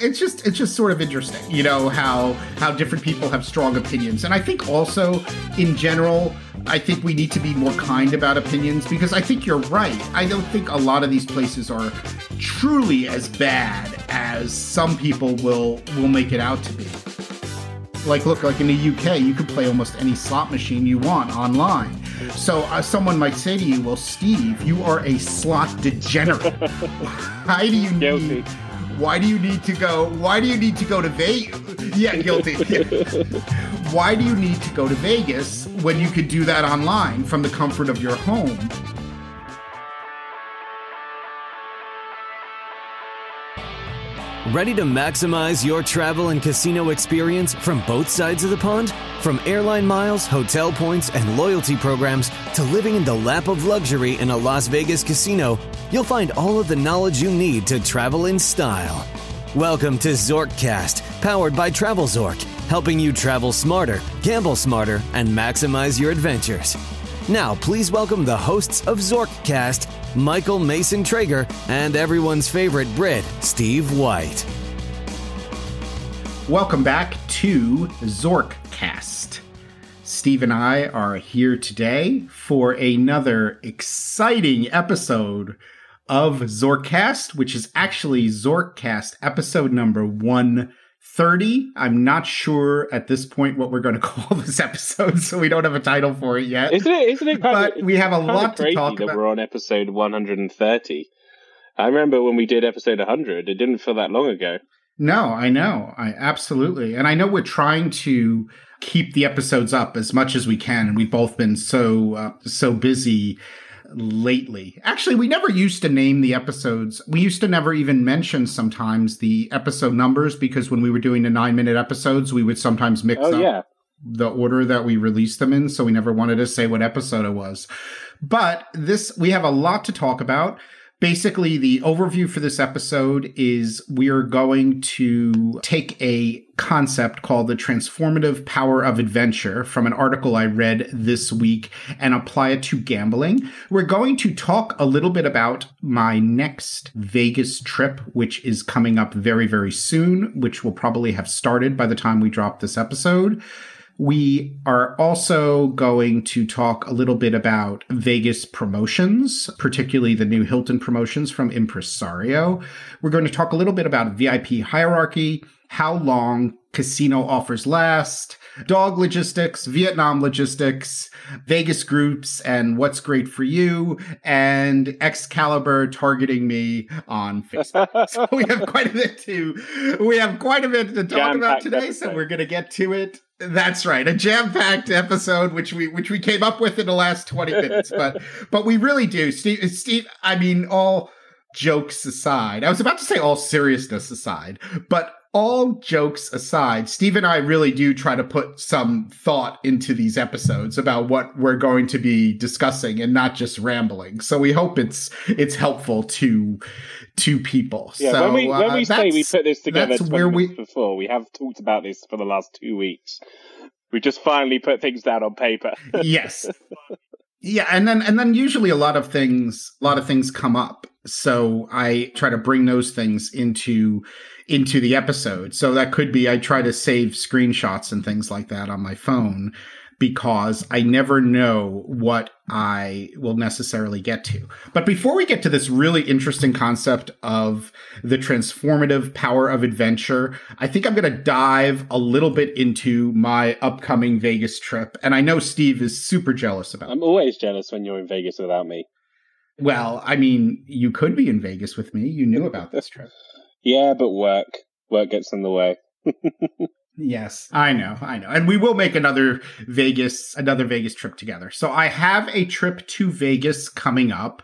it's just it's just sort of interesting, you know, how how different people have strong opinions. And I think also in general, I think we need to be more kind about opinions because I think you're right. I don't think a lot of these places are truly as bad as some people will will make it out to be. Like look, like in the UK, you can play almost any slot machine you want online. So uh, someone might say to you, "Well, Steve, you are a slot degenerate. Why do you need why do you need to go? Why do you need to go to Vegas? Yeah, guilty. why do you need to go to Vegas when you could do that online from the comfort of your home? Ready to maximize your travel and casino experience from both sides of the pond? From airline miles, hotel points, and loyalty programs to living in the lap of luxury in a Las Vegas casino, you'll find all of the knowledge you need to travel in style. Welcome to Zorkcast, powered by TravelZork, helping you travel smarter, gamble smarter, and maximize your adventures. Now, please welcome the hosts of Zorkcast, Michael Mason Traeger, and everyone's favorite Brit, Steve White. Welcome back to Zorkcast. Steve and I are here today for another exciting episode of Zorkcast, which is actually Zorkcast episode number 130. I'm not sure at this point what we're going to call this episode, so we don't have a title for it yet. Isn't it? Isn't it But of? we have a lot to talk that about. We're on episode 130. I remember when we did episode 100. It didn't feel that long ago. No, I know. I absolutely. And I know we're trying to keep the episodes up as much as we can and we've both been so uh, so busy lately. Actually, we never used to name the episodes. We used to never even mention sometimes the episode numbers because when we were doing the 9-minute episodes, we would sometimes mix Oh up yeah. the order that we released them in, so we never wanted to say what episode it was. But this, we have a lot to talk about. Basically, the overview for this episode is we're going to take a concept called the transformative power of adventure from an article I read this week and apply it to gambling. We're going to talk a little bit about my next Vegas trip, which is coming up very, very soon, which will probably have started by the time we drop this episode. We are also going to talk a little bit about Vegas promotions, particularly the new Hilton promotions from Impresario. We're going to talk a little bit about VIP hierarchy, how long casino offers last, dog logistics, Vietnam logistics, Vegas groups, and what's great for you, and Excalibur targeting me on Facebook. so we have quite a bit to we have quite a bit to talk about today. So we're going to get to it. That's right, a jam-packed episode, which we which we came up with in the last twenty minutes. But but we really do, Steve. Steve, I mean, all jokes aside, I was about to say all seriousness aside, but all jokes aside, Steve and I really do try to put some thought into these episodes about what we're going to be discussing and not just rambling. So we hope it's it's helpful to to people. Yeah. so, when we when uh, we say we put this together that's 20 where we- before, we have talked about this for the last two weeks. We just finally put things down on paper. yes yeah and then and then usually a lot of things a lot of things come up so i try to bring those things into into the episode. So that could be i try to save screenshots and things like that on my phone because i never know what i will necessarily get to. But before we get to this really interesting concept of the transformative power of adventure i think i'm going to dive a little bit into my upcoming vegas trip. And i know steve is super jealous about I'm always jealous when you're in Vegas without me. well i mean you could be in vegas with me. You knew about this trip Yeah, but work work gets in the way. Yes, I know, I know. And we will make another Vegas, another Vegas trip together. So I have a trip to Vegas coming up,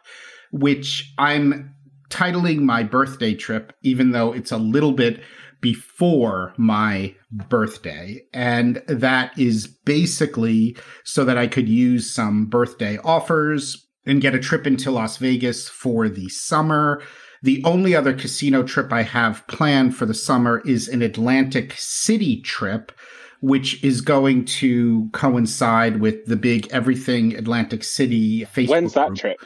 which I'm titling my birthday trip, even though it's a little bit before my birthday. And that is basically so that I could use some birthday offers and get a trip into Las Vegas for the summer. The only other casino trip I have planned for the summer is an Atlantic City trip, which is going to coincide with the big Everything Atlantic City Facebook When's that group. trip?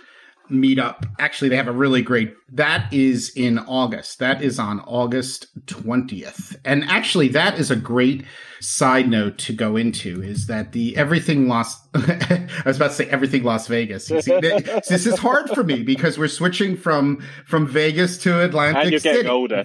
Meetup. Actually, they have a really great that is in August. That is on August 20th. And actually that is a great side note to go into is that the everything Las I was about to say everything Las Vegas. See, this is hard for me because we're switching from from Vegas to Atlantic and you're City. getting older.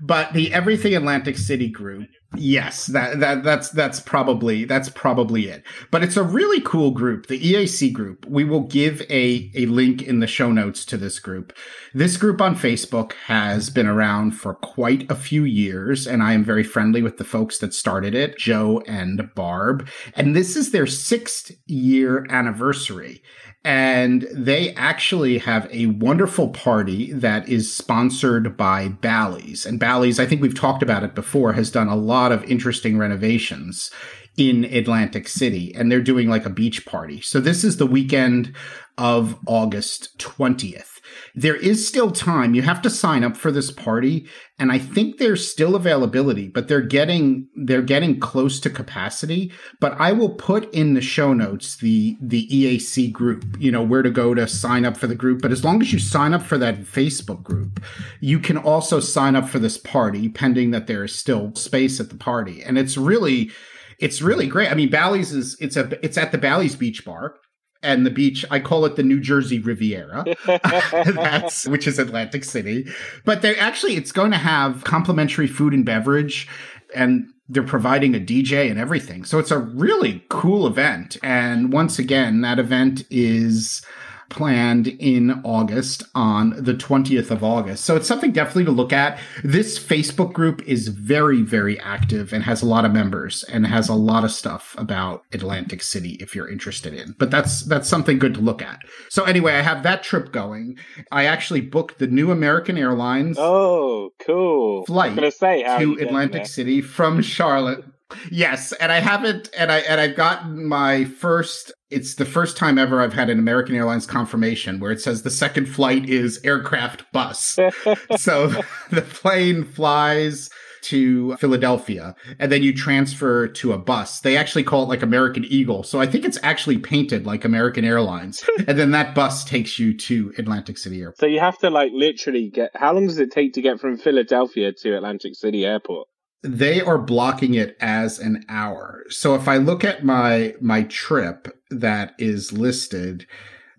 But the Everything Atlantic City group Yes, that that that's that's probably that's probably it. But it's a really cool group, the EAC group. We will give a a link in the show notes to this group. This group on Facebook has been around for quite a few years and I am very friendly with the folks that started it, Joe and Barb, and this is their 6th year anniversary and they actually have a wonderful party that is sponsored by Bally's. And Bally's, I think we've talked about it before, has done a lot of interesting renovations in Atlantic City, and they're doing like a beach party. So this is the weekend of August 20th. There is still time. You have to sign up for this party, and I think there's still availability, but they're getting they're getting close to capacity. But I will put in the show notes the the EAC group, you know, where to go to sign up for the group. But as long as you sign up for that Facebook group, you can also sign up for this party, pending that there is still space at the party. And it's really it's really great. I mean, Bally's is it's a it's at the Bally's Beach Bar and the beach. I call it the New Jersey Riviera, that's which is Atlantic City. But they actually it's going to have complimentary food and beverage, and they're providing a DJ and everything. So it's a really cool event. And once again, that event is planned in August on the 20th of August. So it's something definitely to look at. This Facebook group is very, very active and has a lot of members and has a lot of stuff about Atlantic City if you're interested in. But that's that's something good to look at. So anyway, I have that trip going. I actually booked the new American Airlines. Oh, cool. Flight say, to Atlantic City from Charlotte. Yes, and I haven't, and I and I've gotten my first. It's the first time ever I've had an American Airlines confirmation where it says the second flight is aircraft bus. so the plane flies to Philadelphia and then you transfer to a bus. They actually call it like American Eagle. So I think it's actually painted like American Airlines. and then that bus takes you to Atlantic City Airport. So you have to like literally get how long does it take to get from Philadelphia to Atlantic City Airport? They are blocking it as an hour. So if I look at my my trip that is listed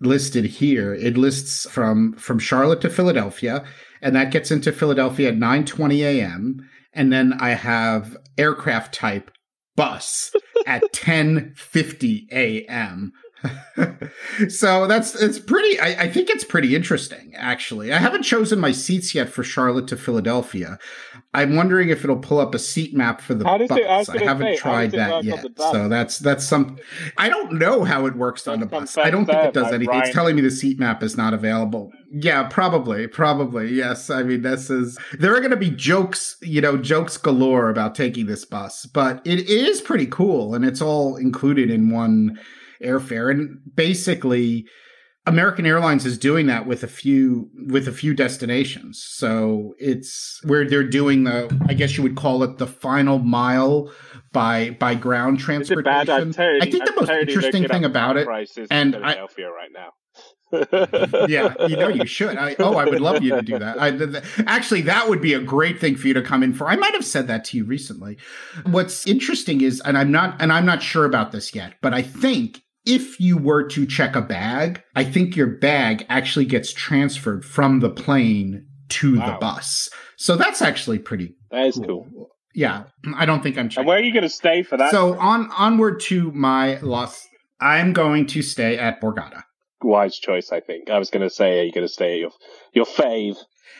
listed here, it lists from from Charlotte to Philadelphia, and that gets into Philadelphia at 9:20 a.m. And then I have aircraft type bus at 10:50 a.m. so that's it's pretty I, I, think it's pretty interesting actually. I haven't chosen my seats yet for charlotte to philadelphia. I'm wondering if it'll pull up a seat map for the bus it, I, I, haven't say, tried that yet. so that's that's some i don't know how it works on the bus. I don't think it does anything. Ryan. it's telling me the seat map is not available. Yeah probably probably yes. I mean this is there are going to be jokes you know jokes galore about taking this bus but it is pretty cool and it's all included in one airfare. And basically, American Airlines is doing that with a few with a few destinations. So it's where they're doing the I guess you would call it the final mile by by ground transportation. Totally, I think the most totally interesting thing about it and Philadelphia I, right now. yeah, you know you should. I, oh, I would love you to do that. I, th- actually, that would be a great thing for you to come in for. I might have said that to you recently. What's interesting is, and I'm not, and I'm not sure about this yet, but I think if you were to check a bag, I think your bag actually gets transferred from the plane to wow. the bus. So that's actually pretty. That is cool. cool. Yeah, I don't think I'm. Checking. And where are you going to stay for that? So on onward to my loss, I'm going to stay at Borgata. Wise choice, I think. I was going to say, are you going to stay at your your fave?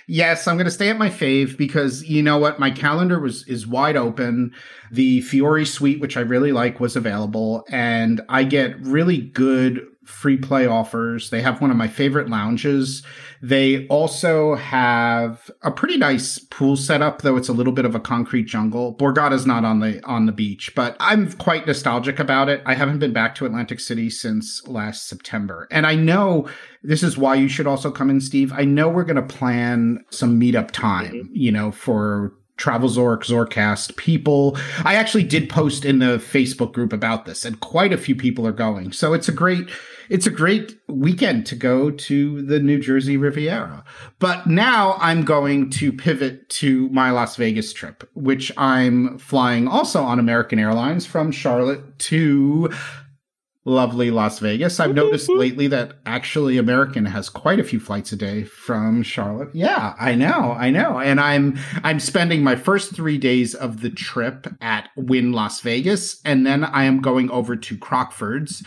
Yes, I'm going to stay at my fave because you know what, my calendar was is wide open. The Fiore suite, which I really like, was available, and I get really good free play offers. They have one of my favorite lounges. They also have a pretty nice pool setup, though it's a little bit of a concrete jungle. Borgata's not on the on the beach, but I'm quite nostalgic about it. I haven't been back to Atlantic City since last September. And I know this is why you should also come in, Steve. I know we're gonna plan some meetup time, mm-hmm. you know, for Travel Zork, Zorkcast people. I actually did post in the Facebook group about this, and quite a few people are going. So it's a great it's a great weekend to go to the New Jersey Riviera. But now I'm going to pivot to my Las Vegas trip, which I'm flying also on American Airlines from Charlotte to lovely Las Vegas. I've noticed lately that actually American has quite a few flights a day from Charlotte. Yeah, I know, I know. And I'm I'm spending my first 3 days of the trip at Wynn Las Vegas and then I am going over to Crockford's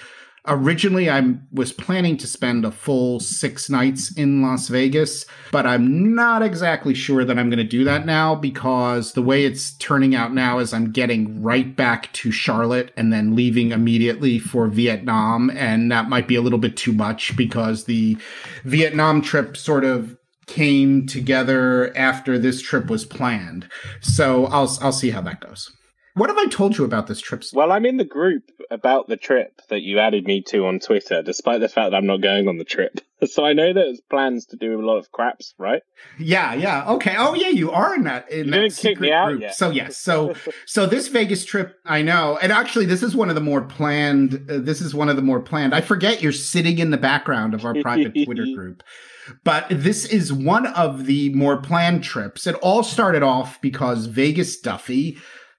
Originally, I was planning to spend a full six nights in Las Vegas, but I'm not exactly sure that I'm going to do that now because the way it's turning out now is I'm getting right back to Charlotte and then leaving immediately for Vietnam. And that might be a little bit too much because the Vietnam trip sort of came together after this trip was planned. So I'll, I'll see how that goes. What have I told you about this trip? Well, I'm in the group about the trip that you added me to on Twitter, despite the fact that I'm not going on the trip. So I know that there's plans to do a lot of craps, right? Yeah, yeah. Okay. Oh, yeah, you are in that in you that didn't kick me out group. yet. So yes. So so this Vegas trip, I know, and actually, this is one of the more planned. Uh, this is one of the more planned. I forget you're sitting in the background of our private Twitter group. But this is one of the more planned trips. It all started off because Vegas Duffy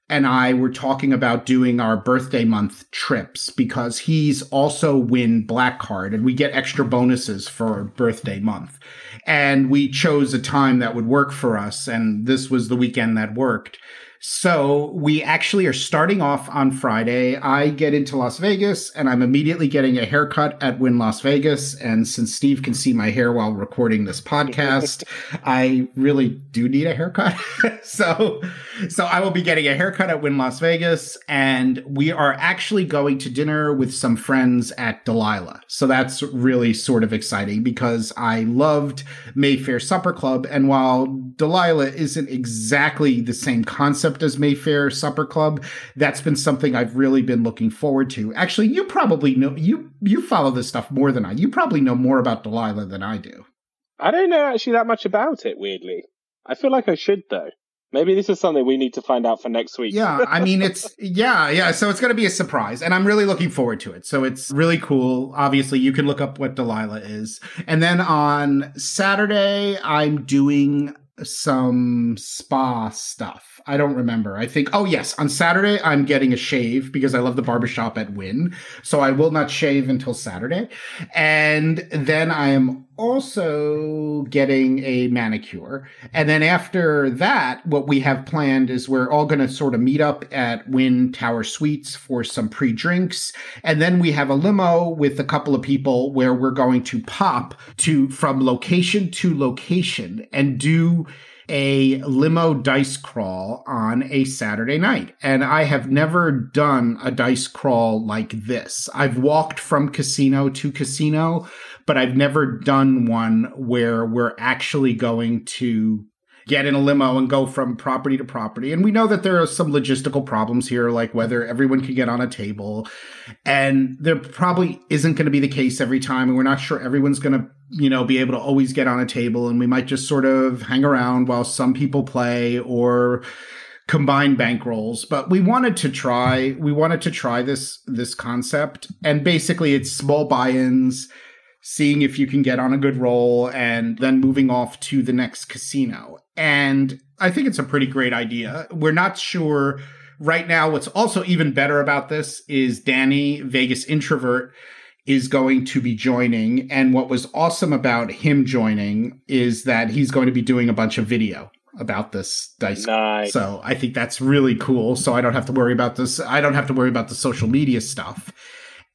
and I were talking about doing our birthday month trips because he's also Wynn black card and we get extra bonuses for birthday month. And we chose a time that would work for us. And this was the weekend that worked. So we actually are starting off on Friday. I get into Las Vegas and I'm immediately getting a haircut at Wynn Las Vegas. And since Steve can see my hair while recording this podcast, I really do need a haircut. so, so I will be getting a haircut at Wynn Las Vegas and we are actually going to dinner with some friends at Delilah. So that's really sort of exciting because I loved Mayfair Supper Club. And while Delilah isn't exactly the same concept as Mayfair Supper Club, that's been something I've really been looking forward to. Actually, you probably know you you follow this stuff more than I. You probably know more about Delilah than I do. I don't know actually that much about it, weirdly. I feel like I should, though. Maybe this is something we need to find out for next week. Yeah, I mean it's yeah, yeah, so it's going to be a surprise and I'm really looking forward to it. So it's really cool. Obviously, you can look up what Delilah is. And then on Saturday, I'm doing some spa stuff. I don't remember. I think, oh, yes, on Saturday, I'm getting a shave because I love the barbershop at Wynn. So I will not shave until Saturday. And then I am also getting a manicure. And then after that, what we have planned is we're all going to sort of meet up at Wynn Tower Suites for some pre drinks. And then we have a limo with a couple of people where we're going to pop to from location to location and do a limo dice crawl on a Saturday night. And I have never done a dice crawl like this. I've walked from casino to casino, but I've never done one where we're actually going to get in a limo and go from property to property. And we know that there are some logistical problems here, like whether everyone can get on a table. And there probably isn't going to be the case every time. And we're not sure everyone's going to, you know, be able to always get on a table. And we might just sort of hang around while some people play or combine bankrolls but we wanted to try we wanted to try this this concept and basically it's small buy-ins seeing if you can get on a good roll and then moving off to the next casino and I think it's a pretty great idea. We're not sure right now. What's also even better about this is Danny, Vegas introvert, is going to be joining. And what was awesome about him joining is that he's going to be doing a bunch of video about this dice. Nice. So I think that's really cool. So I don't have to worry about this. I don't have to worry about the social media stuff.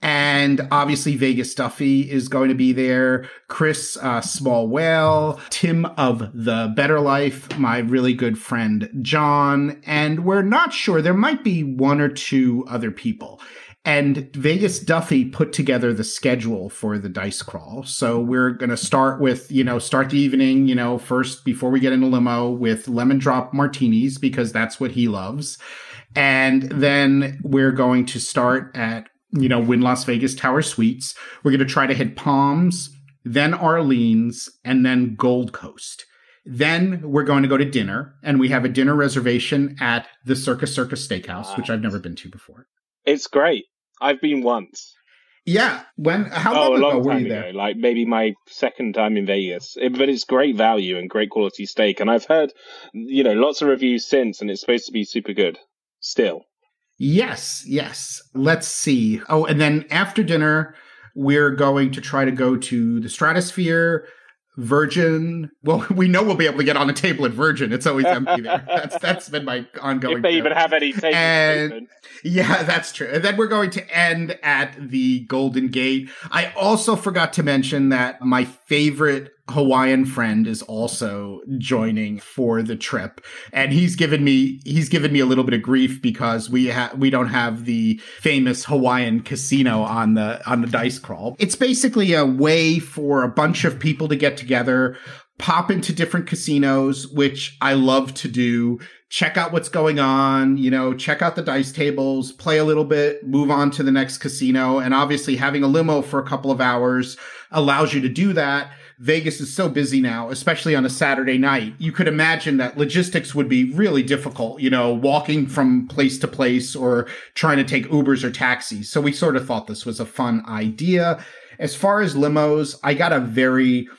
And obviously, Vegas Duffy is going to be there. Chris uh, Small Whale, Tim of the Better Life, my really good friend John. And we're not sure. There might be one or two other people. And Vegas Duffy put together the schedule for the dice crawl. So we're going to start with, you know, start the evening, you know, first before we get in a limo with lemon drop martinis because that's what he loves. And then we're going to start at you know, Wynn Las Vegas Tower Suites. We're going to try to hit Palms, then Orleans, and then Gold Coast. Then we're going to go to dinner, and we have a dinner reservation at the Circus Circus Steakhouse, which I've never been to before. It's great. I've been once. Yeah, when how oh, long ago long were you ago, there? like maybe my second time in Vegas. It- but it's great value and great quality steak, and I've heard, you know, lots of reviews since, and it's supposed to be super good. Still, Yes, yes. Let's see. Oh, and then after dinner, we're going to try to go to the Stratosphere, Virgin. Well, we know we'll be able to get on a table at Virgin. It's always empty there. That's that's been my ongoing. if they joke. even have any tables And-. Yeah, that's true. And then we're going to end at the Golden Gate. I also forgot to mention that my favorite Hawaiian friend is also joining for the trip. And he's given me he's given me a little bit of grief because we ha- we don't have the famous Hawaiian casino on the on the dice crawl. It's basically a way for a bunch of people to get together, pop into different casinos, which I love to do check out what's going on, you know, check out the dice tables, play a little bit, move on to the next casino. And obviously having a limo for a couple of hours allows you to do that. Vegas is so busy now, especially on a Saturday night. You could imagine that logistics would be really difficult, you know, walking from place to place or trying to take Ubers or taxis. So we sort of thought this was a fun idea. As far as limos, I got a very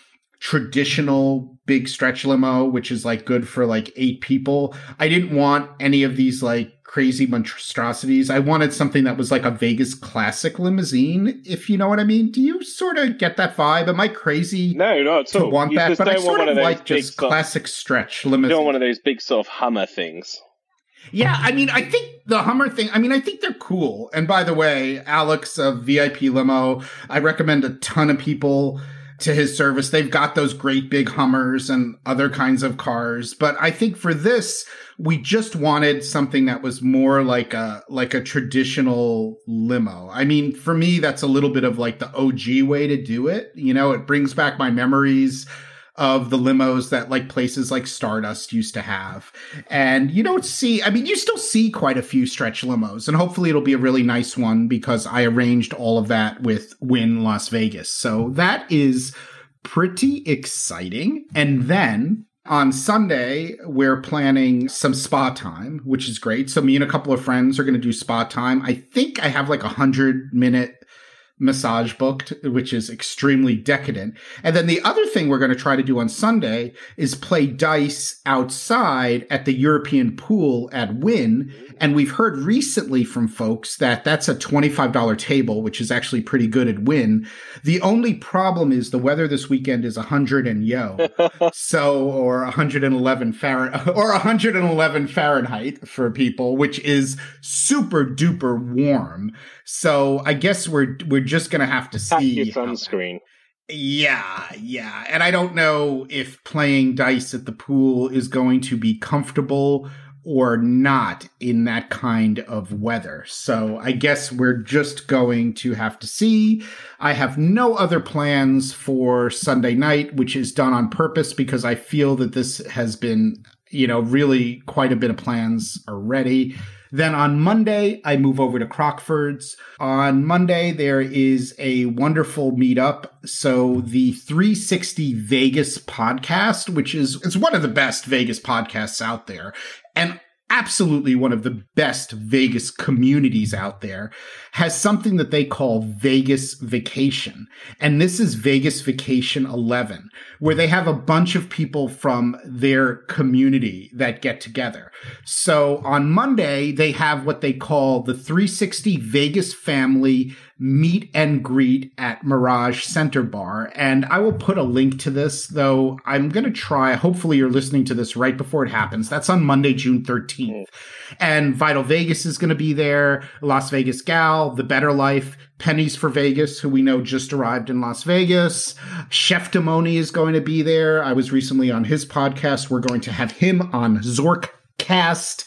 traditional big stretch limo, which is like good for like eight people. I didn't want any of these like crazy monstrosities. I wanted something that was like a Vegas classic limousine, if you know what I mean. Do you sort of get that vibe? Am I crazy No, not at to all. want you that? But I sort want of one of those like just classic stretch You limousine. don't want one of those big sort of Hummer things. Yeah, I mean, I think the Hummer thing, I mean, I think they're cool. And by the way, Alex of VIP Limo, I recommend a ton of people to his service. They've got those great big Hummers and other kinds of cars. But I think for this, we just wanted something that was more like a like a traditional limo. I mean, for me, that's a little bit of like the OG way to do it. You know, it brings back my memories of the limos that like places like Stardust used to have. And you don't see, I mean, you still see quite a few stretch limos, and hopefully it'll be a really nice one because I arranged all of that with Wynn Las Vegas. So that is pretty exciting. And then on Sunday, we're planning some spa time, which is great. So me and a couple of friends are going to do spa time. I think I have like a hundred minute massage booked, which is extremely decadent. And then the other thing we're going to try to do on Sunday is play dice outside at the European pool at Wynn. And we've heard recently from folks that that's a $25 table, which is actually pretty good at Wynn. The only problem is the weather this weekend is 100 and yo. so, or 111 Fahrenheit, or 111 Fahrenheit for people, which is super duper warm. So I guess we're we're just gonna have to Pack see. your sunscreen. yeah, yeah. And I don't know if playing dice at the pool is going to be comfortable or not in that kind of weather. So I guess we're just going to have to see. I have no other plans for Sunday night, which is done on purpose because I feel that this has been, you know, really quite a bit of plans already. Then on Monday, I move over to Crockford's. On Monday, there is a wonderful meetup. So the 360 Vegas podcast, which is it's one of the best Vegas podcasts out there, and absolutely one of the best Vegas communities out there, has something that they call Vegas Vacation. And this is Vegas Vacation 11, where they have a bunch of people from their community that get together. So on Monday, they have what they call the 360 Vegas Family Meet and Greet at Mirage Center Bar. And I will put a link to this, though I'm going to try. Hopefully, you're listening to this right before it happens. That's on Monday, June 13th. Hmm. And Vital Vegas is going to be there, Las Vegas Gal, The Better Life, Pennies for Vegas, who we know just arrived in Las Vegas. Chef Demoni is going to be there. I was recently on his podcast. We're going to have him on Zorkcast.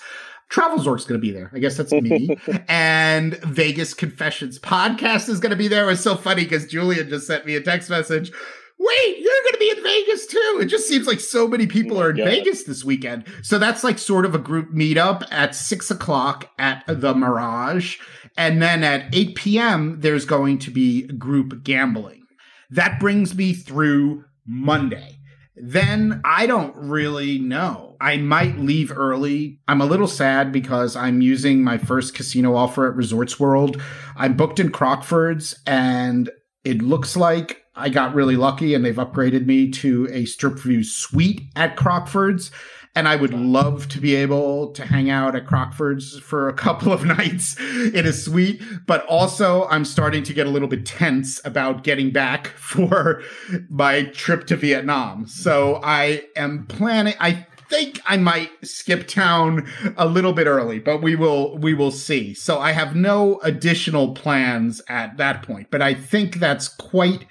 Travel Zork's going to be there. I guess that's me. and Vegas Confessions podcast is going to be there. It was so funny because Julian just sent me a text message. Wait, you're going to be in Vegas too. It just seems like so many people are in Yeah. Vegas this weekend. So that's like sort of a group meetup at six o'clock at the Mirage. And then at 8 p.m., there's going to be group gambling. That brings me through Monday. Then I don't really know. I might leave early. I'm a little sad because I'm using my first casino offer at Resorts World. I'm booked in Crockford's and it looks like I got really lucky and they've upgraded me to a strip view suite at Crockford's. And I would love to be able to hang out at Crockford's for a couple of nights in a suite. But also, I'm starting to get a little bit tense about getting back for my trip to Vietnam. So I am planning, I think I might skip town a little bit early, but we will we will see. So I have no additional plans at that point, but I think that's quite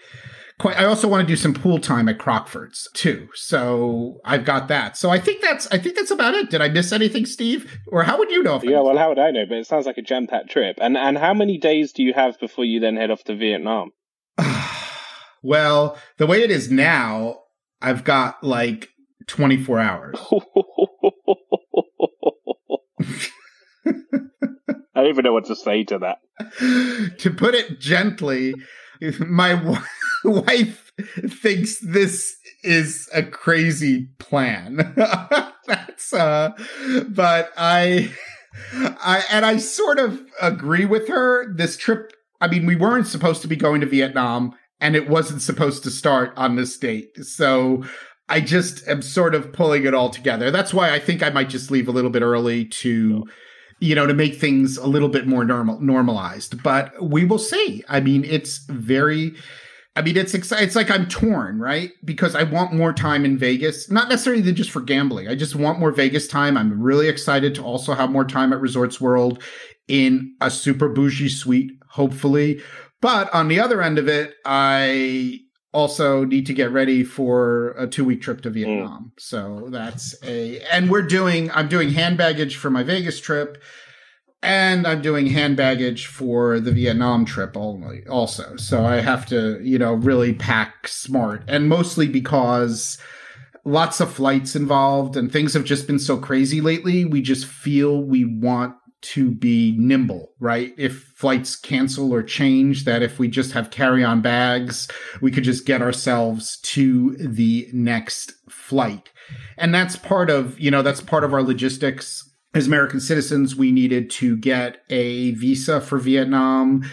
quite I also want to do some pool time at Crockford's too. So I've got that. So I think that's I think that's about it. Did I miss anything, Steve? Or how would you know? yeah, well, how would I know? But it sounds like a jam packed trip. And and how many days do you have before you then head off to Vietnam? well, the way it is now, I've got like 24 hours. I don't even know what to say to that. to put it gently, my wife thinks this is a crazy plan. That's uh but I I and I sort of agree with her. This trip, I mean, we weren't supposed to be going to Vietnam and it wasn't supposed to start on this date. So I just am sort of pulling it all together. That's why I think I might just leave a little bit early to you know, to make things a little bit more normal normalized. But we will see. I mean, it's very I mean, it's. It's like I'm torn, right? Because I want more time in Vegas, not necessarily just for gambling. I just want more Vegas time. I'm really excited to also have more time at Resorts World in a super bougie suite, hopefully. But on the other end of it, I also need to get ready for a two week trip to mm. Vietnam. Mm. So that's a, and we're doing, I'm doing hand baggage for my Vegas trip and I'm doing hand baggage for the Vietnam trip only also. So I have to, you know, really pack smart and mostly because lots of flights involved and things have just been so crazy lately. We just feel we want to be nimble, right? If flights cancel or change, that if we just have carry on bags, we could just get ourselves to the next flight. And that's part of, you know, that's part of our logistics as American citizens, we needed to get a visa for Vietnam.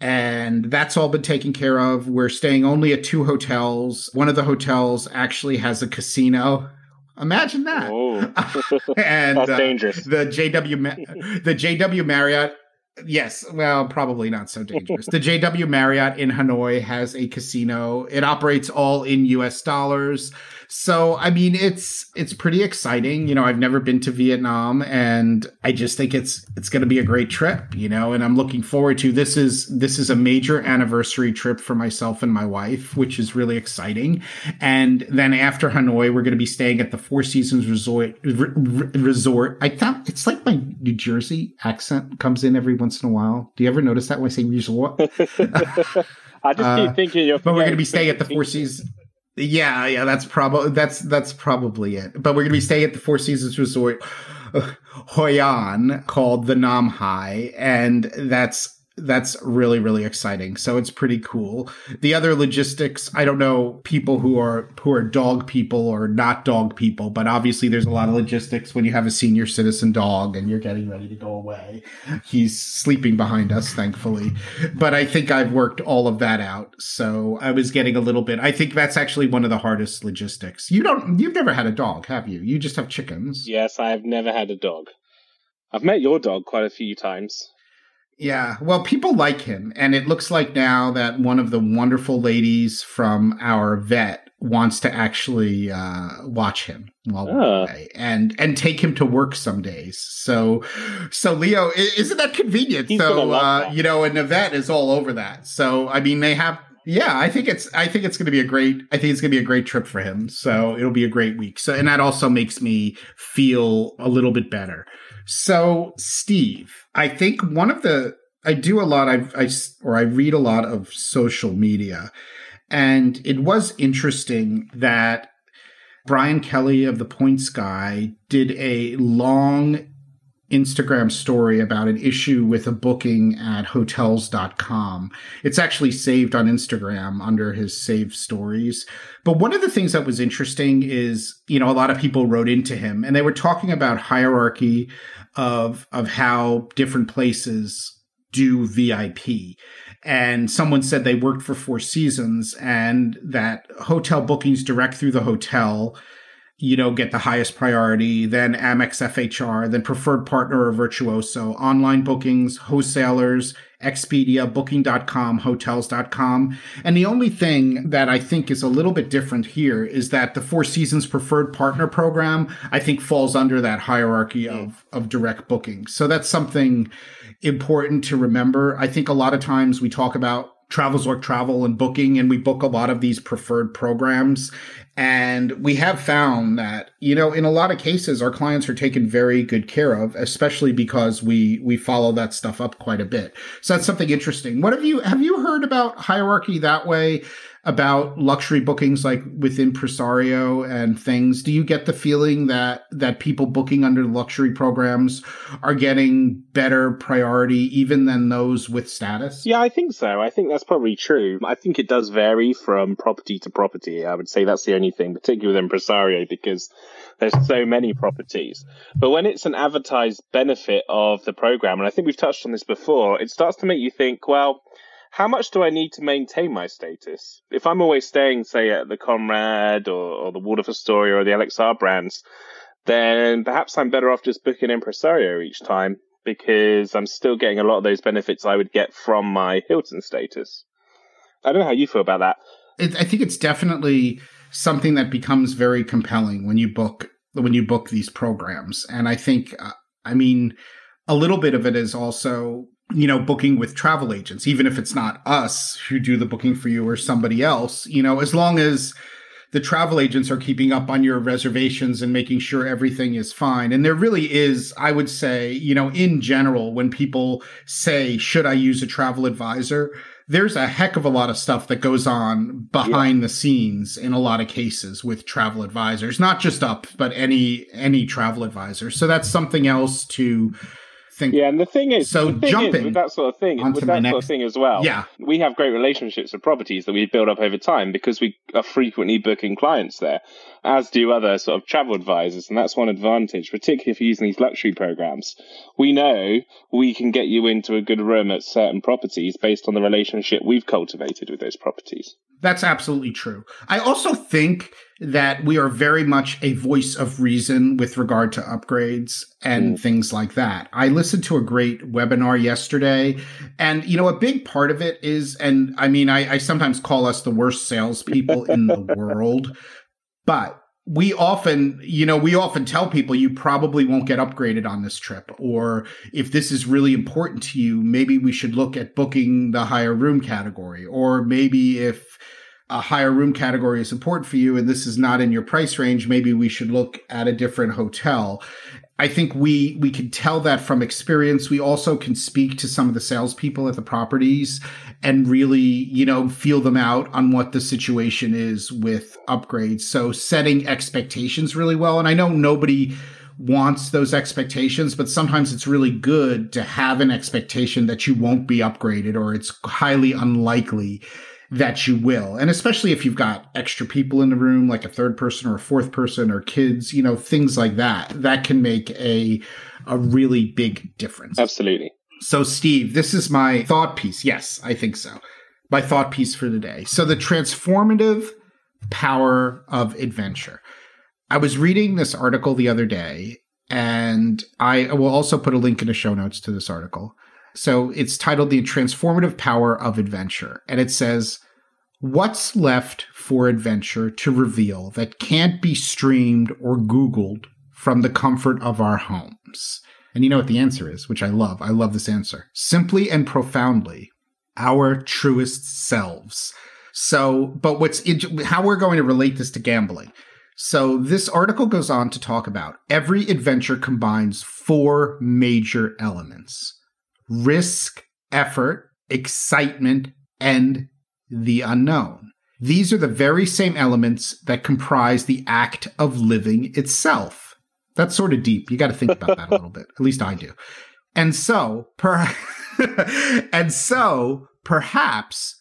And that's all been taken care of. We're staying only at two hotels. One of the hotels actually has a casino. Imagine that. Oh. and that's uh, dangerous. The JW the JW Marriott Yes, well, probably not so dangerous. the JW Marriott in Hanoi has a casino. It operates all in US dollars. So, I mean, it's it's pretty exciting. You know, I've never been to Vietnam and I just think it's it's going to be a great trip, you know, and I'm looking forward to this is this is a major anniversary trip for myself and my wife, which is really exciting. And then after Hanoi, we're going to be staying at the Four Seasons Resort resort. I thought it's like my New Jersey accent comes in every once in a while. Do you ever notice that when I say resort? I just keep uh, thinking you're. But we're going to be staying at the Four Seasons. Yeah, yeah, that's probably that's that's probably it. But we're to be staying at the Four Seasons Resort uh, Hoi An called the Nam Hai, and that's that's really really exciting. So it's pretty cool. The other logistics i don't know people who are who are dog people or not dog people but obviously there's a lot of logistics when you have a senior citizen dog and you're getting ready to go away. He's sleeping behind us thankfully. But i think i've worked all of that out. So i was getting a little bit i think that's actually one of the hardest logistics. You don't you've never had a dog have you? You just have chickens. Yes i've never had a dog. I've met your dog quite a few times yeah, well, people like him, and it looks like now that one of the wonderful ladies from our vet wants to actually uh, watch him while ah. and and take him to work some days. So, so Leo, isn't that convenient? He's so uh, that. you know, and the vet is all over that. So I mean, they have. Yeah, I think it's. I think it's going to be a great. I think it's going to be a great trip for him. So it'll be a great week. So and that also makes me feel a little bit better. So, Steve, I think one of the I do a lot. I, I or I read a lot of social media, and it was interesting that Brian Kelly of the Points Guy did a long Instagram story about an issue with a booking at hotels.com. It's actually saved on Instagram under his saved stories. But one of the things that was interesting is, you know, a lot of people wrote into him and they were talking about hierarchy of of how different places do VIP. And someone said they worked for Four Seasons and that hotel bookings direct through the hotel you know, get the highest priority, then Amex FHR, then preferred partner or virtuoso, online bookings, wholesalers, Expedia, booking.com, hotels.com. And the only thing that I think is a little bit different here is that the Four Seasons preferred partner program, I think falls under that hierarchy hmm. of, of direct booking. So that's something important to remember. I think a lot of times we talk about Travelzork Travel and booking, and we book a lot of these preferred programs. And we have found that, you know, in a lot of cases, our clients are taken very good care of, especially because we, we follow that stuff up quite a bit. So that's something interesting. What have you, have you heard about hierarchy that way? About luxury bookings like with Impresario and things. Do you get the feeling that that people booking under luxury programs are getting better priority even than those with status? Yeah i think so. I think that's probably true. I think it does vary from property to property. I would say that's the only thing particularly with Impresario because there's so many properties. But when it's an advertised benefit of the program and i think we've touched on this before it starts to make you think well how much do I need to maintain my status? If I'm always staying, say, at the Conrad or, or the Waldorf Astoria or the LXR brands, then perhaps I'm better off just booking Impresario each time because I'm still getting a lot of those benefits I would get from my Hilton status. I don't know how you feel about that. It, I think it's definitely something that becomes very compelling when you book when you book these programs, and I think, uh, I mean, a little bit of it is also you know, booking with travel agents, even if it's not us who do the booking for you or somebody else, you know, as long as the travel agents are keeping up on your reservations and making sure everything is fine. And there really is, I would say, you know, in general, when people say, should I use a travel advisor? There's a heck of a lot of stuff that goes on behind yeah. the scenes in a lot of cases with travel advisors, not just up, but any, any travel advisor. So that's something else to, think. Yeah, and the thing is, so thing jumping is, with that sort of thing, with that next, sort of thing as well. Yeah, we have great relationships with properties that we build up over time because we are frequently booking clients there, as do other sort of travel advisors, and that's one advantage, particularly if you're using these luxury programs. We know we can get you into a good room at certain properties based on the relationship we've cultivated with those properties. That's absolutely true. I also think that we are very much a voice of reason with regard to upgrades and mm. things like that. I listened to a great webinar yesterday, and you know, a big part of it is, and I mean, I, I sometimes call us the worst salespeople in the world, but we often, you know, we often tell people you probably won't get upgraded on this trip. Or if this is really important to you, maybe we should look at booking the higher room category. Or maybe if a higher room category is important for you and this is not in your price range, maybe we should look at a different hotel. I think we we can tell that from experience. We also can speak to some of the salespeople at the properties and really, you know, feel them out on what the situation is with upgrades. So setting expectations really well. And I know nobody wants those expectations, but sometimes it's really good to have an expectation that you won't be upgraded or it's highly unlikely that you will. And especially if you've got extra people in the room, like a third person or a fourth person or kids, you know, things like that, that can make a, a really big difference. Absolutely. So, Steve, this is my thought piece. Yes, I think so. My thought piece for today. So, the transformative power of adventure. I was reading this article the other day, and I will also put a link in the show notes to this article. So it's titled The Transformative Power of Adventure. And it says, What's left for adventure to reveal that can't be streamed or Googled from the comfort of our homes? And you know what the answer is, which I love. I love this answer. Simply and profoundly, our truest selves. So, but what's how we're going to relate this to gambling. So, this article goes on to talk about every adventure combines four major elements risk, effort, excitement, and the unknown. These are the very same elements that comprise the act of living itself. That's sort of deep. You got to think about that a little bit. At least I do. And so, per and so perhaps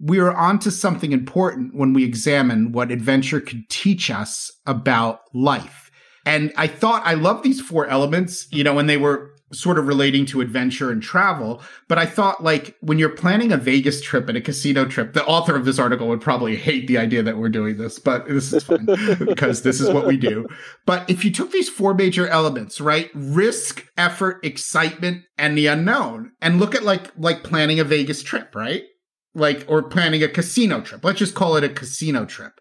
we are onto something important when we examine what adventure could teach us about life. And I thought I love these four elements, you know, when they were sort of relating to adventure and travel. But I thought, like, when you're planning a Vegas trip and a casino trip, the author of this article would probably hate the idea that we're doing this, but this is fun because this is what we do. But if you took these four major elements, right? Risk, effort, excitement, and the unknown, and look at like, like planning a Vegas trip, right? Like, or planning a casino trip. Let's just call it a casino trip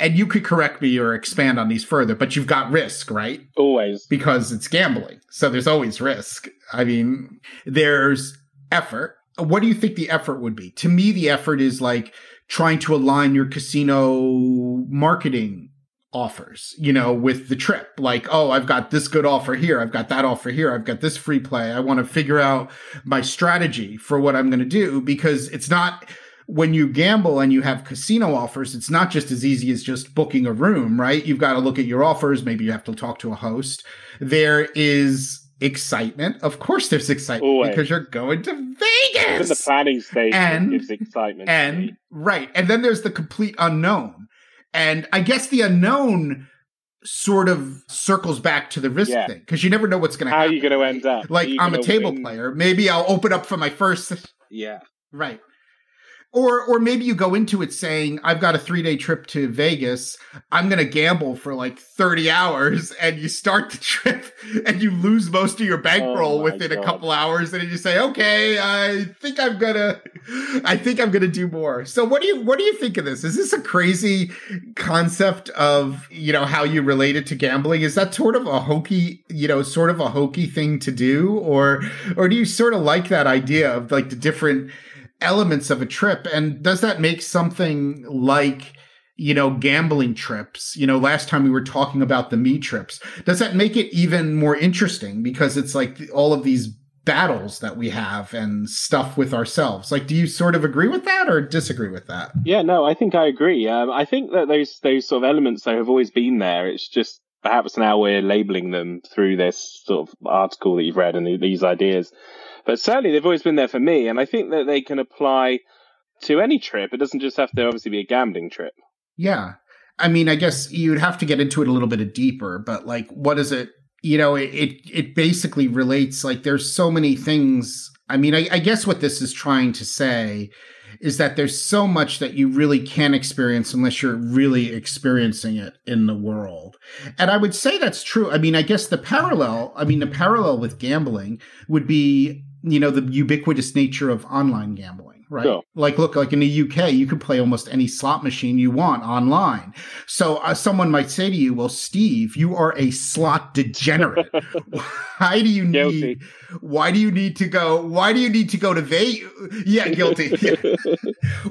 and you could correct me or expand on these further, but you've got risk, right? Always. Because it's gambling. So there's always risk. I mean, there's effort. What do you think the effort would be? To me, the effort is like trying to align your casino marketing offers, you know, with the trip. Like, oh, I've got this good offer here. I've got that offer here. I've got this free play. I want to figure out my strategy for what I'm going to do because it's not when you gamble and you have casino offers, it's not just as easy as just booking a room, right? You've got to look at your offers. Maybe you have to talk to a host. There is excitement. Of course, there's excitement Always. because you're going to Vegas. Even the planning stage and, gives excitement. And right, and then there's the complete unknown. And I guess the unknown sort of circles back to the risk yeah. thing because you never know what's going to happen. How are you going to end up? Like I'm a table win? player. Maybe I'll open up for my first. Yeah. Right. Or or maybe you go into it saying, I've got a three day trip to Vegas. I'm gonna gamble for like 30 hours, and you start the trip and you lose most of your bankroll oh within God. a couple hours, and you say, Okay, I think I'm gonna I think I'm gonna do more. So what do you what do you think of this? Is this a crazy concept of you know how you relate it to gambling? Is that sort of a hokey, you know, sort of a hokey thing to do? Or or do you sort of like that idea of like the different elements of a trip. And does that make something like, you know, gambling trips? You know, last time we were talking about the me trips. Does that make it even more interesting because it's like all of these battles that we have and stuff with ourselves. Like, do you sort of agree with that or disagree with that? Yeah, no, I think I agree. Um, I think that those those sort of elements have always been there. It's just perhaps now we're labeling them through this sort of article that you've read and these ideas. But certainly they've always been there for me, and I think that they can apply to any trip. It doesn't just have to obviously be a gambling trip. Yeah. I mean, I guess you'd have to get into it a little bit deeper, but like, what is it? You know, it, it, it basically relates, like, there's so many things. I mean, I, I guess what this is trying to say is that there's so much that you really can't experience unless you're really experiencing it in the world. And I would say that's true. I mean, I guess the parallel, I mean, the parallel with gambling would be you know the ubiquitous nature of online gambling right? Yeah. like look like in the uk you can play almost any slot machine you want online. So uh, someone might say to you well steve you are a slot degenerate. Why do you need why do you need to go why do you need to go to vegas yeah guilty.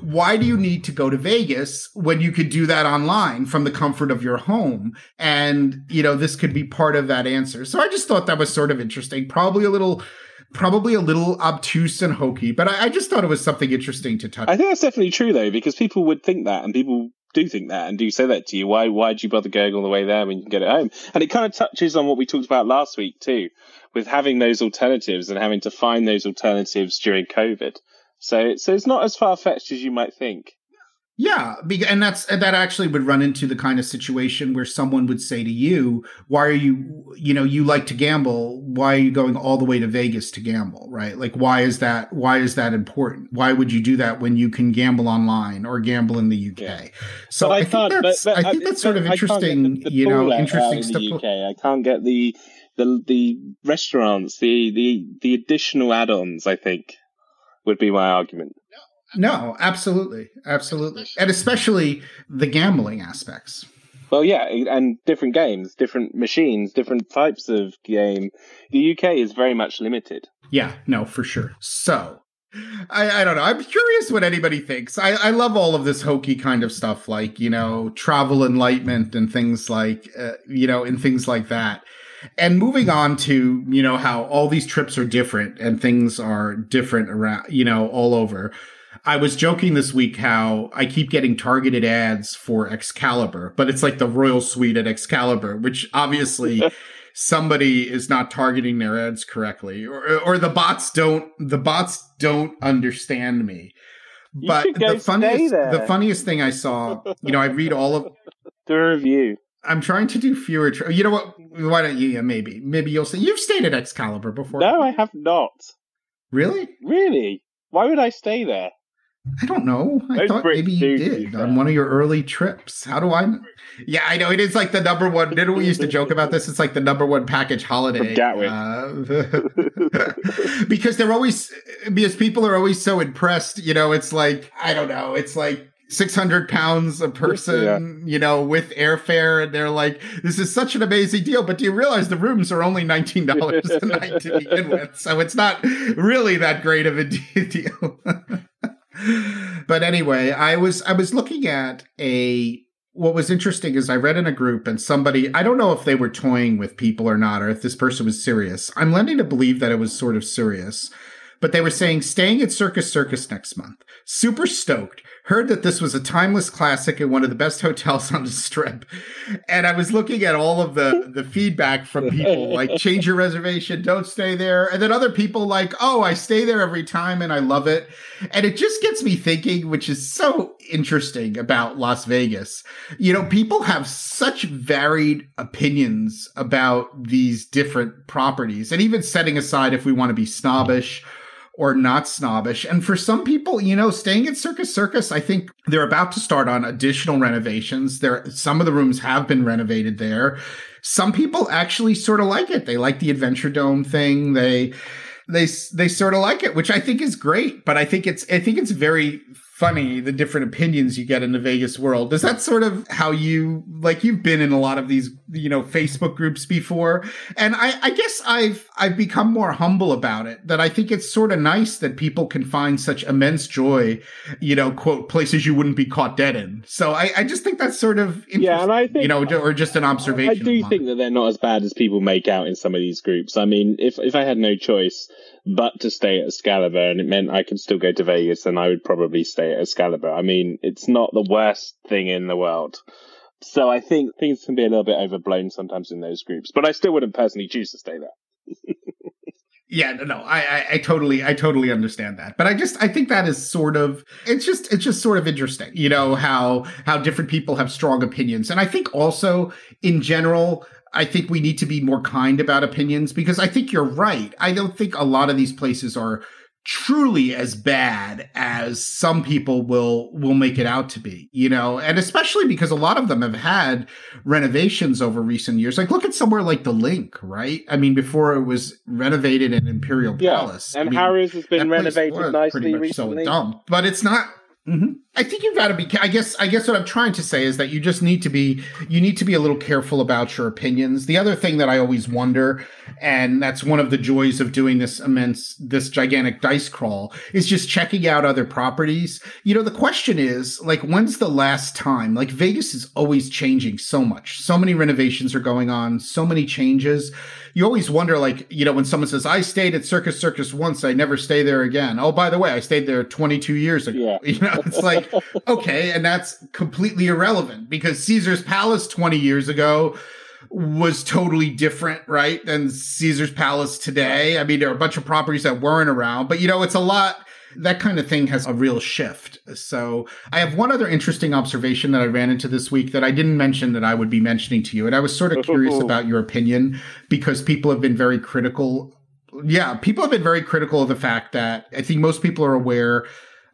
Why do you need to go to vegas when you could do that online from the comfort of your home? And you know this could be part of that answer. So i just thought that was sort of interesting probably a little probably a little obtuse and hokey, but I, I, just thought it was something interesting to touch. I think that's definitely true though, because people would think that, and people do think that, and do say that to you. Why? Why'd you bother going all the way there when you can get it home? And it kind of touches on what we talked about last week too, with having those alternatives and having to find those alternatives during COVID. So, so it's not as far fetched as you might think. Yeah, and that's that actually would run into the kind of situation where someone would say to you, "Why are you, you know, you like to gamble? Why are you going all the way to Vegas to gamble? Right? Like, why is that? Why is that important? Why would you do that when you can gamble online or gamble in the UK? Yeah. So I, I, think that's, but, but, I think that's sort of interesting. The, the you know, interesting stuff. In the UK, I can't get the the the restaurants, the the the additional add-ons. I think would be my argument. No, absolutely. Absolutely. And especially the gambling aspects. Well, yeah, and different games, different machines, different types of game. The UK is very much limited. Yeah, no, for sure. So, I, I don't know. I'm curious what anybody thinks. I, I love all of this hokey kind of stuff, like, you know, travel enlightenment and things like, uh, you know, and things like that. And moving on to, you know, how all these trips are different and things are different around, you know, all over I was joking this week how I keep getting targeted ads for Excalibur, but it's like the Royal Suite at Excalibur, which obviously somebody is not targeting their ads correctly, or or the bots don't the bots don't understand me. But the funniest the funniest thing I saw, you know, I read all of The review. I'm trying to do fewer. Tra- you know what? Why don't you? Yeah, maybe. Maybe you'll say you've stayed at Excalibur before. No, I have not. really? Really? Why would I stay there? I don't know. I Those thought maybe you do, to be did on one of your early trips. How do I? Yeah, I know it is like the number one. Didn't we used to joke about this? It's like the number one package holiday. Gatwick. Uh, because they're always because people are always so impressed. You know, it's like I don't know. It's like. 600 pounds a person, you know, with airfare. And they're like, this is such an amazing deal. But do you realize the rooms are only $19 a night to begin with? So it's not really that great of a deal. But anyway, I was I was looking at a what was interesting is I read in a group and somebody I don't know if they were toying with people or not or if this person was serious. I'm lending to believe that it was sort of serious. But they were saying staying at Circus Circus next month. Super stoked. Heard that this was a timeless classic and one of the best hotels on the strip. And I was looking at all of the the feedback from people like change your reservation, don't stay there. And then other people like, "Oh, I stay there every time and I love it." And it just gets me thinking, which is so interesting about Las Vegas. You know, people have such varied opinions about these different properties. And even setting aside if we want to be snobbish or not snobbish. And for some people, you know, staying at Circus Circus, I think they're about to start on additional renovations. There, some of the rooms have been renovated there. Some people actually sort of like it. They like the Adventure Dome thing. They, they, they sort of like it, which I think is great. But I think it's, I think it's very funny the different opinions you get in the Vegas world. Is that sort of how you like you've been in a lot of these, you know, Facebook groups before? And I, I guess I've I've become more humble about it. That I think it's sort of nice that people can find such immense joy, you know, quote places you wouldn't be caught dead in. So I, I just think that's sort of interesting, Yeah, and I think you know, or just an observation. I do think that they're not as bad as people make out in some of these groups. I mean, if if I had no choice but to stay at Excalibur and it meant I could still go to Vegas, then I would probably stay at Excalibur. I mean, it's not the worst thing in the world. So I think things can be a little bit overblown sometimes in those groups, but I still wouldn't personally choose to stay there. Yeah, no, no, I, I, I totally, I totally understand that. But I just, I think that is sort of, it's just, it's just sort of interesting, you know, how, how different people have strong opinions. And I think also in general, I think we need to be more kind about opinions because I think you're right. I don't think a lot of these places are truly as bad as some people will will make it out to be you know and especially because a lot of them have had renovations over recent years like look at somewhere like the LINQ right i mean before it was renovated in imperial palace and I mean, has been renovated nicely recently. So dumb, but it's not. Mhm. I think you've got to be. I guess. I guess what I'm trying to say is that you just need to be. You need to be a little careful about your opinions. The other thing that I always wonder, and that's one of the joys of doing this immense, this gigantic dice crawl, is just checking out other properties. You know, the question is like, when's the last time? Like Vegas is always changing so much. So many renovations are going on. So many changes you always wonder, like, you know, when someone says, I stayed at Circus Circus once, I never stay there again. Oh, by the way, I stayed there 22 years ago. Yeah. You know, it's like, okay, and that's completely irrelevant because Caesars Palace 20 years ago was totally different, right, than Caesars Palace today. I mean, there are a bunch of properties that weren't around, but you know, it's a lot. That kind of thing has a real shift. So, I have one other interesting observation that I ran into this week that I didn't mention that I would be mentioning to you. And I was sort of curious about your opinion because people have been very critical. Yeah, people have been very critical of the fact that I think most people are aware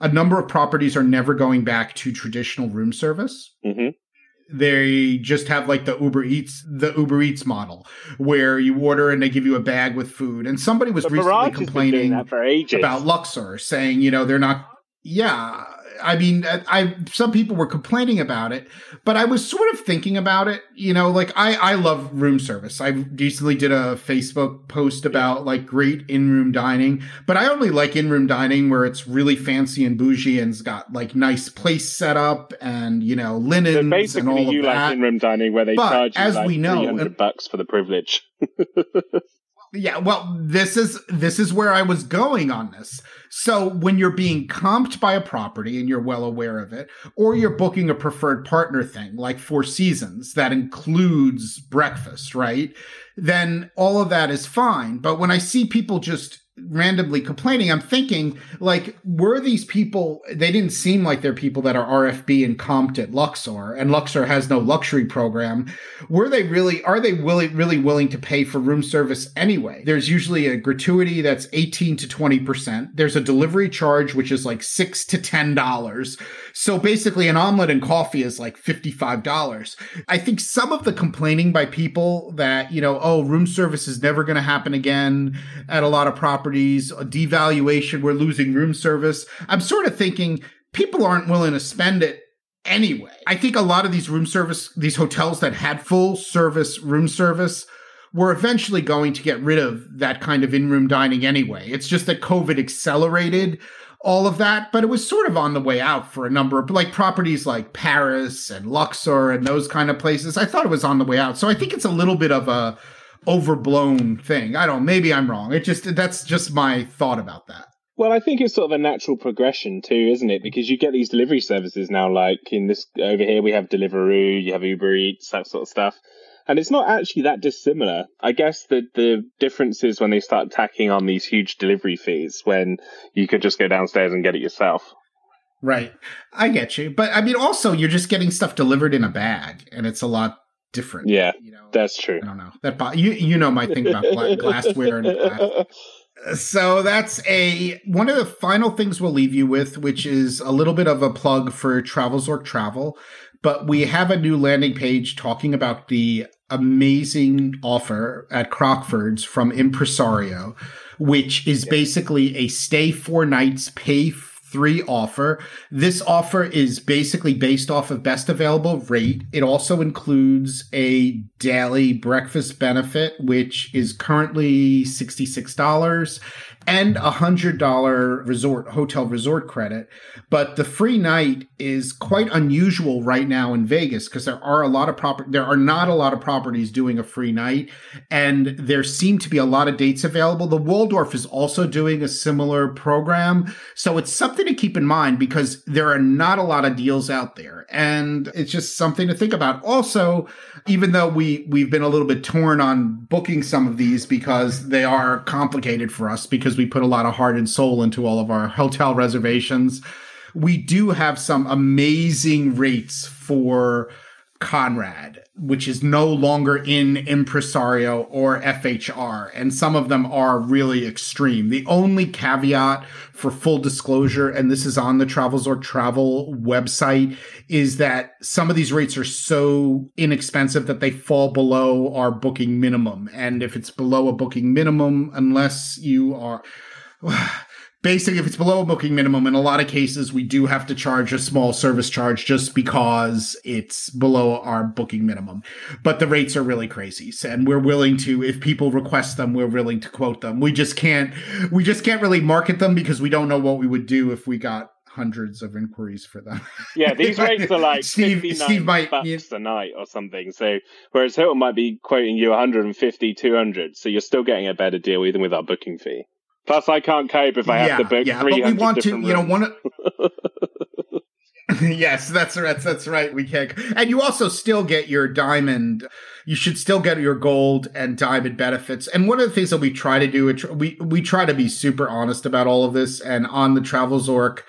a number of properties are never going back to traditional room service hmm they just have like the Uber Eats, the Uber Eats model, where you order and they give you a bag with food. And somebody was But recently Mirage has been doing complaining that for ages. about Luxor, saying you know they're not. Yeah, I mean, I, I some people were complaining about it, but I was sort of thinking about it. You know, like I I love room service. I recently did a Facebook post about like great in room dining, but I only like in room dining where it's really fancy and bougie and's got like nice place set up and you know so linens and basically, all of you that. like in-room dining where they But charge you as like we know, 300 and- bucks for the privilege. Yeah, well, this is this is where I was going on this. So when you're being comped by a property and you're well aware of it, or you're mm-hmm. booking a preferred partner thing like Four Seasons that includes breakfast, right? Then all of that is fine. But when I see people just randomly complaining, I'm thinking, like, were these people, they didn't seem like they're people that are RFB and comped at Luxor, and Luxor has no luxury program. Were they really, are they really, really willing to pay for room service anyway? There's usually a gratuity that's 18 to 20%. There's a delivery charge, which is like six to $10. So basically, an omelet and coffee is like $55. I think some of the complaining by people that, you know, oh, room service is never going to happen again at a lot of properties, a devaluation, we're losing room service. I'm sort of thinking people aren't willing to spend it anyway. I think a lot of these room service, these hotels that had full service room service, were eventually going to get rid of that kind of in room dining anyway. It's just that COVID accelerated all of that, but it was sort of on the way out for a number of like properties like Paris and Luxor and those kind of places. I thought it was on the way out. So I think it's a little bit of a overblown thing. I don't maybe I'm wrong. It just that's just my thought about that. Well, I think it's sort of a natural progression too, isn't it? Because you get these delivery services now, like in this over here we have Deliveroo, you have Uber Eats, that sort of stuff and it's not actually that dissimilar. I guess the the difference is when they start tacking on these huge delivery fees when you could just go downstairs and get it yourself. Right. I get you. But I mean also you're just getting stuff delivered in a bag and it's a lot different. Yeah. You know, that's true. I don't know. That you you know my thing about glassware and glass. So that's a one of the final things we'll leave you with, which is a little bit of a plug for Travelzork Travel. But we have a new landing page talking about the amazing offer at Crockfords from Impresario, which is basically a stay four nights, pay three offer. This offer is basically based off of best available rate. It also includes a daily breakfast benefit, which is currently $66 and a hundred dollar resort hotel resort credit. But the free night is quite unusual right now in Vegas because there are a lot of proper there are not a lot of properties doing a free night, and there seem to be a lot of dates available. The Waldorf is also doing a similar program, so it's something to keep in mind because there are not a lot of deals out there, and it's just something to think about. Also, even though we we've been a little bit torn on booking some of these because they are complicated for us because we put a lot of heart and soul into all of our hotel reservations. We do have some amazing rates for Conrad, which is no longer in Impresario or FHR, and some of them are really extreme. The only caveat for full disclosure, and this is on the Travelzork Travel website, is that some of these rates are so inexpensive that they fall below our booking minimum. And if it's below a booking minimum, unless you are basically if it's below a booking minimum in a lot of cases we do have to charge a small service charge just because it's below our booking minimum but the rates are really crazy and we're willing to if people request them we're willing to quote them we just can't we just can't really market them because we don't know what we would do if we got hundreds of inquiries for them. Yeah, these rates are like Steve, Steve might, bucks yeah. a night or something. So whereas Hilton might be quoting you 150, 200, so you're still getting a better deal even with our booking fee. Plus, I can't cope if I have yeah, to book yeah, but we want to, you know, one. yes, that's right. That's right. We can't, and you also still get your diamond. You should still get your gold and diamond benefits. And one of the things that we try to do, we we try to be super honest about all of this. And on the Travelzork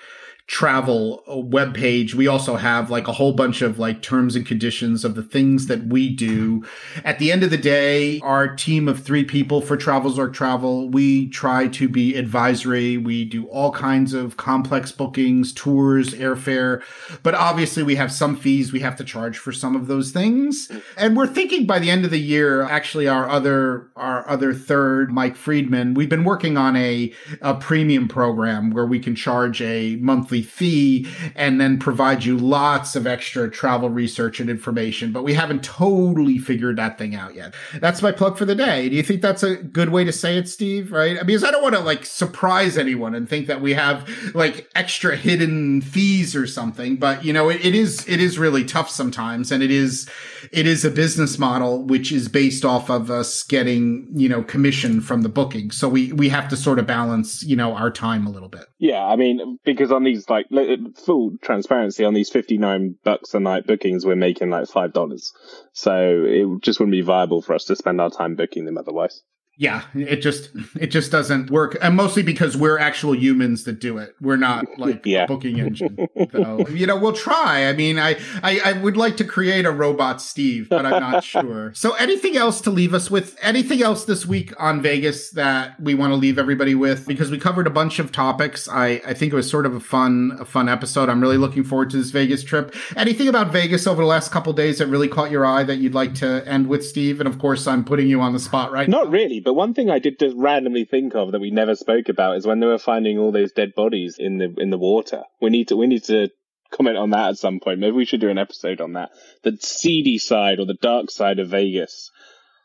travel uh, web page we also have like a whole bunch of like terms and conditions of the things that we do. At the end of the day our team of three people for Travelzork travel we try to be advisory. We do all kinds of complex bookings tours airfare. But obviously we have some fees we have to charge for some of those things. And we're thinking by the end of the year actually our other our other third mike friedman we've been working on a, a premium program where we can charge a monthly monthly fee and then provide you lots of extra travel research and information. But we haven't totally figured that thing out yet. That's my plug for the day. Do you think that's a good way to say it, Steve? Right? I mean, because I don't want to like surprise anyone and think that we have like extra hidden fees or something. But you know, it, it is it is really tough sometimes, and it is it is a business model which is based off of us getting you know commission from the booking. So we we have to sort of balance you know our time a little bit. Yeah, I mean, because on these like full transparency on these fifty nine bucks a night bookings, we're making like five dollars. So it just wouldn't be viable for us to spend our time booking them otherwise. Yeah, it just it just doesn't work, and mostly because we're actual humans that do it. We're not like yeah. a booking engine. So, you know, we'll try. I mean, I, I I would like to create a robot Steve, but I'm not sure. So, anything else to leave us with? Anything else this week on Vegas that we want to leave everybody with? Because we covered a bunch of topics. I I think it was sort of a fun a fun episode. I'm really looking forward to this Vegas trip. Anything about Vegas over the last couple days that really caught your eye that you'd like to end with, Steve? And of course, I'm putting you on the spot right. Not now. really but one thing I did just randomly think of that we never spoke about is when they were finding all those dead bodies in the in the water. We need to we need to comment on that at some point. Maybe we should do an episode on that. The seedy side or the dark side of Vegas.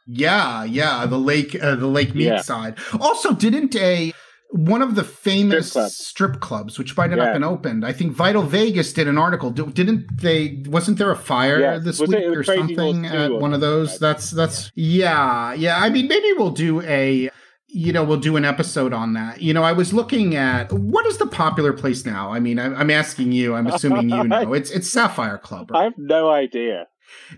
Yeah, yeah, the lake, uh, the Lake Mead yeah. side. Also, didn't a one of the famous strip, club. strip clubs, which might have yeah. not been opened. I think Vital Vegas did an article. Didn't they? Wasn't there a fire yeah. this Was week or something at one of those? That's that's yeah, yeah. I mean, maybe we'll do a you know we'll do an episode on that you know i was looking at what is the popular place now i mean i'm, I'm asking you i'm assuming you know it's it's sapphire club right? i have no idea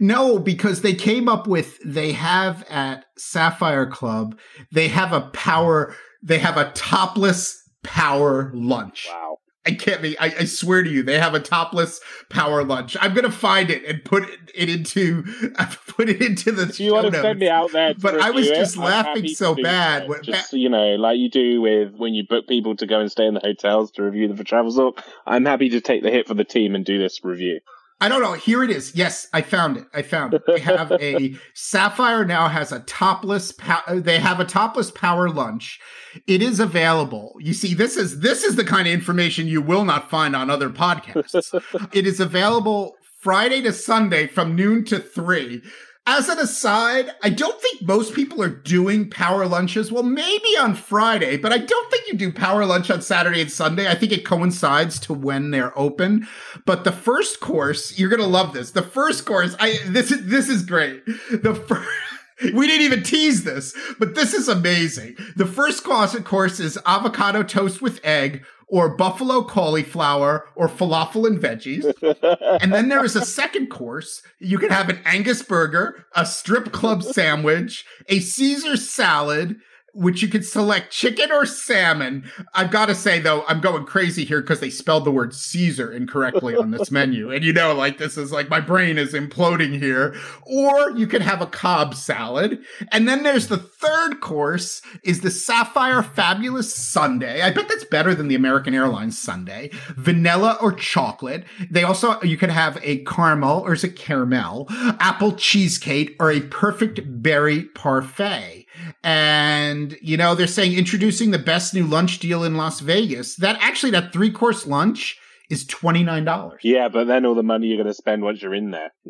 no because they came up with they have at sapphire club they have a power they have a topless power lunch. Wow. I can't be. I, I, swear to you, they have a topless power lunch. I'm gonna find it and put it into put it into the. Do you want to send me out there? but I was just laughing so bad. When, just you know, like you do with when you book people to go and stay in the hotels to review them for Travelzork. I'm happy to take the hit for the team and do this review. I don't know. Here it is. Yes, I found it. I found it. They have a Sapphire now has a topless. Pow- uh, they have a topless power lunch. It is available. You see, this is this is the kind of information you will not find on other podcasts. it is available Friday to Sunday from noon to three. As an aside, I don't think most people are doing power lunches. Well, maybe on Friday, but I don't think you do power lunch on Saturday and Sunday. I think it coincides to when they're open. But the first course, you're gonna love this. The first course, I this is this is great. The first we didn't even tease this, but this is amazing. The first course, of course, is avocado toast with egg or buffalo cauliflower or falafel and veggies. and then there is a second course. You can have an Angus burger, a strip club sandwich, a Caesar salad, which you could select chicken or salmon. I've got to say though, I'm going crazy here because they spelled the word Caesar incorrectly on this menu. And you know, like this is like my brain is imploding here. Or you could have a Cobb salad. And then there's the third course is the Sapphire Fabulous sundae. I bet that's better than the American Airlines sundae. Vanilla or chocolate. They also, you could have a caramel or is it caramel, apple cheesecake or a perfect berry parfait. And, you know, they're saying introducing the best new lunch deal in Las Vegas. That actually, that three course lunch is $29. Yeah, but then all the money you're going to spend once you're in there.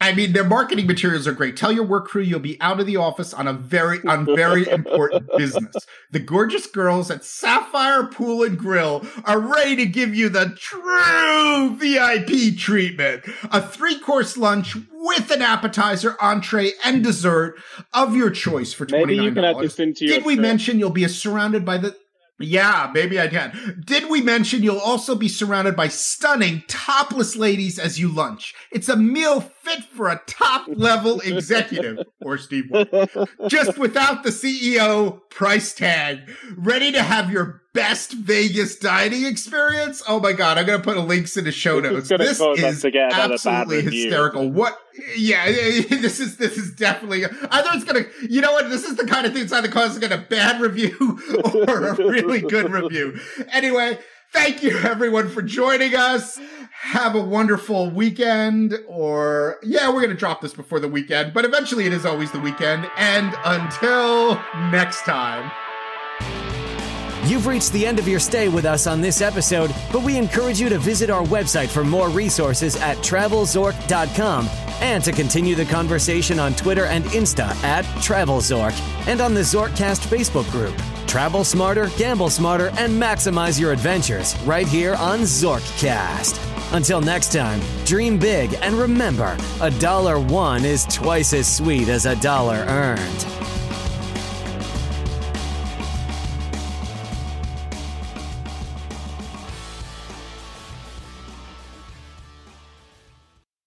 I mean, their marketing materials are great. Tell your work crew you'll be out of the office on a very on very important business. The gorgeous girls at Sapphire Pool and Grill are ready to give you the true VIP treatment. A three-course lunch with an appetizer, entree, and dessert of your choice for twenty nine dollars. Did we trip. mention you'll be surrounded by the yeah, maybe I can. Did we mention you'll also be surrounded by stunning topless ladies as you lunch? It's a meal fit for a top level executive or Steve Just without the CEO price tag. Ready to have your best Vegas dining experience? Oh my god, I'm gonna put links in the show notes. This is absolutely hysterical. What? Yeah, this is this is definitely either it's gonna. You know what? This is the kind of thing that's either cause get a bad review or a really good review. Anyway. Thank you everyone for joining us. Have a wonderful weekend or yeah, we're to drop this before the weekend, but eventually it is always the weekend. And until next time. You've reached the end of your stay with us on this episode, but we encourage you to visit our website for more resources at travelzork.com and to continue the conversation on Twitter and Insta at TravelZork and on the Zorkcast Facebook group. Travel smarter, gamble smarter, and maximize your adventures right here on Zorkcast. Until next time, dream big and remember a dollar won is twice as sweet as a dollar earned.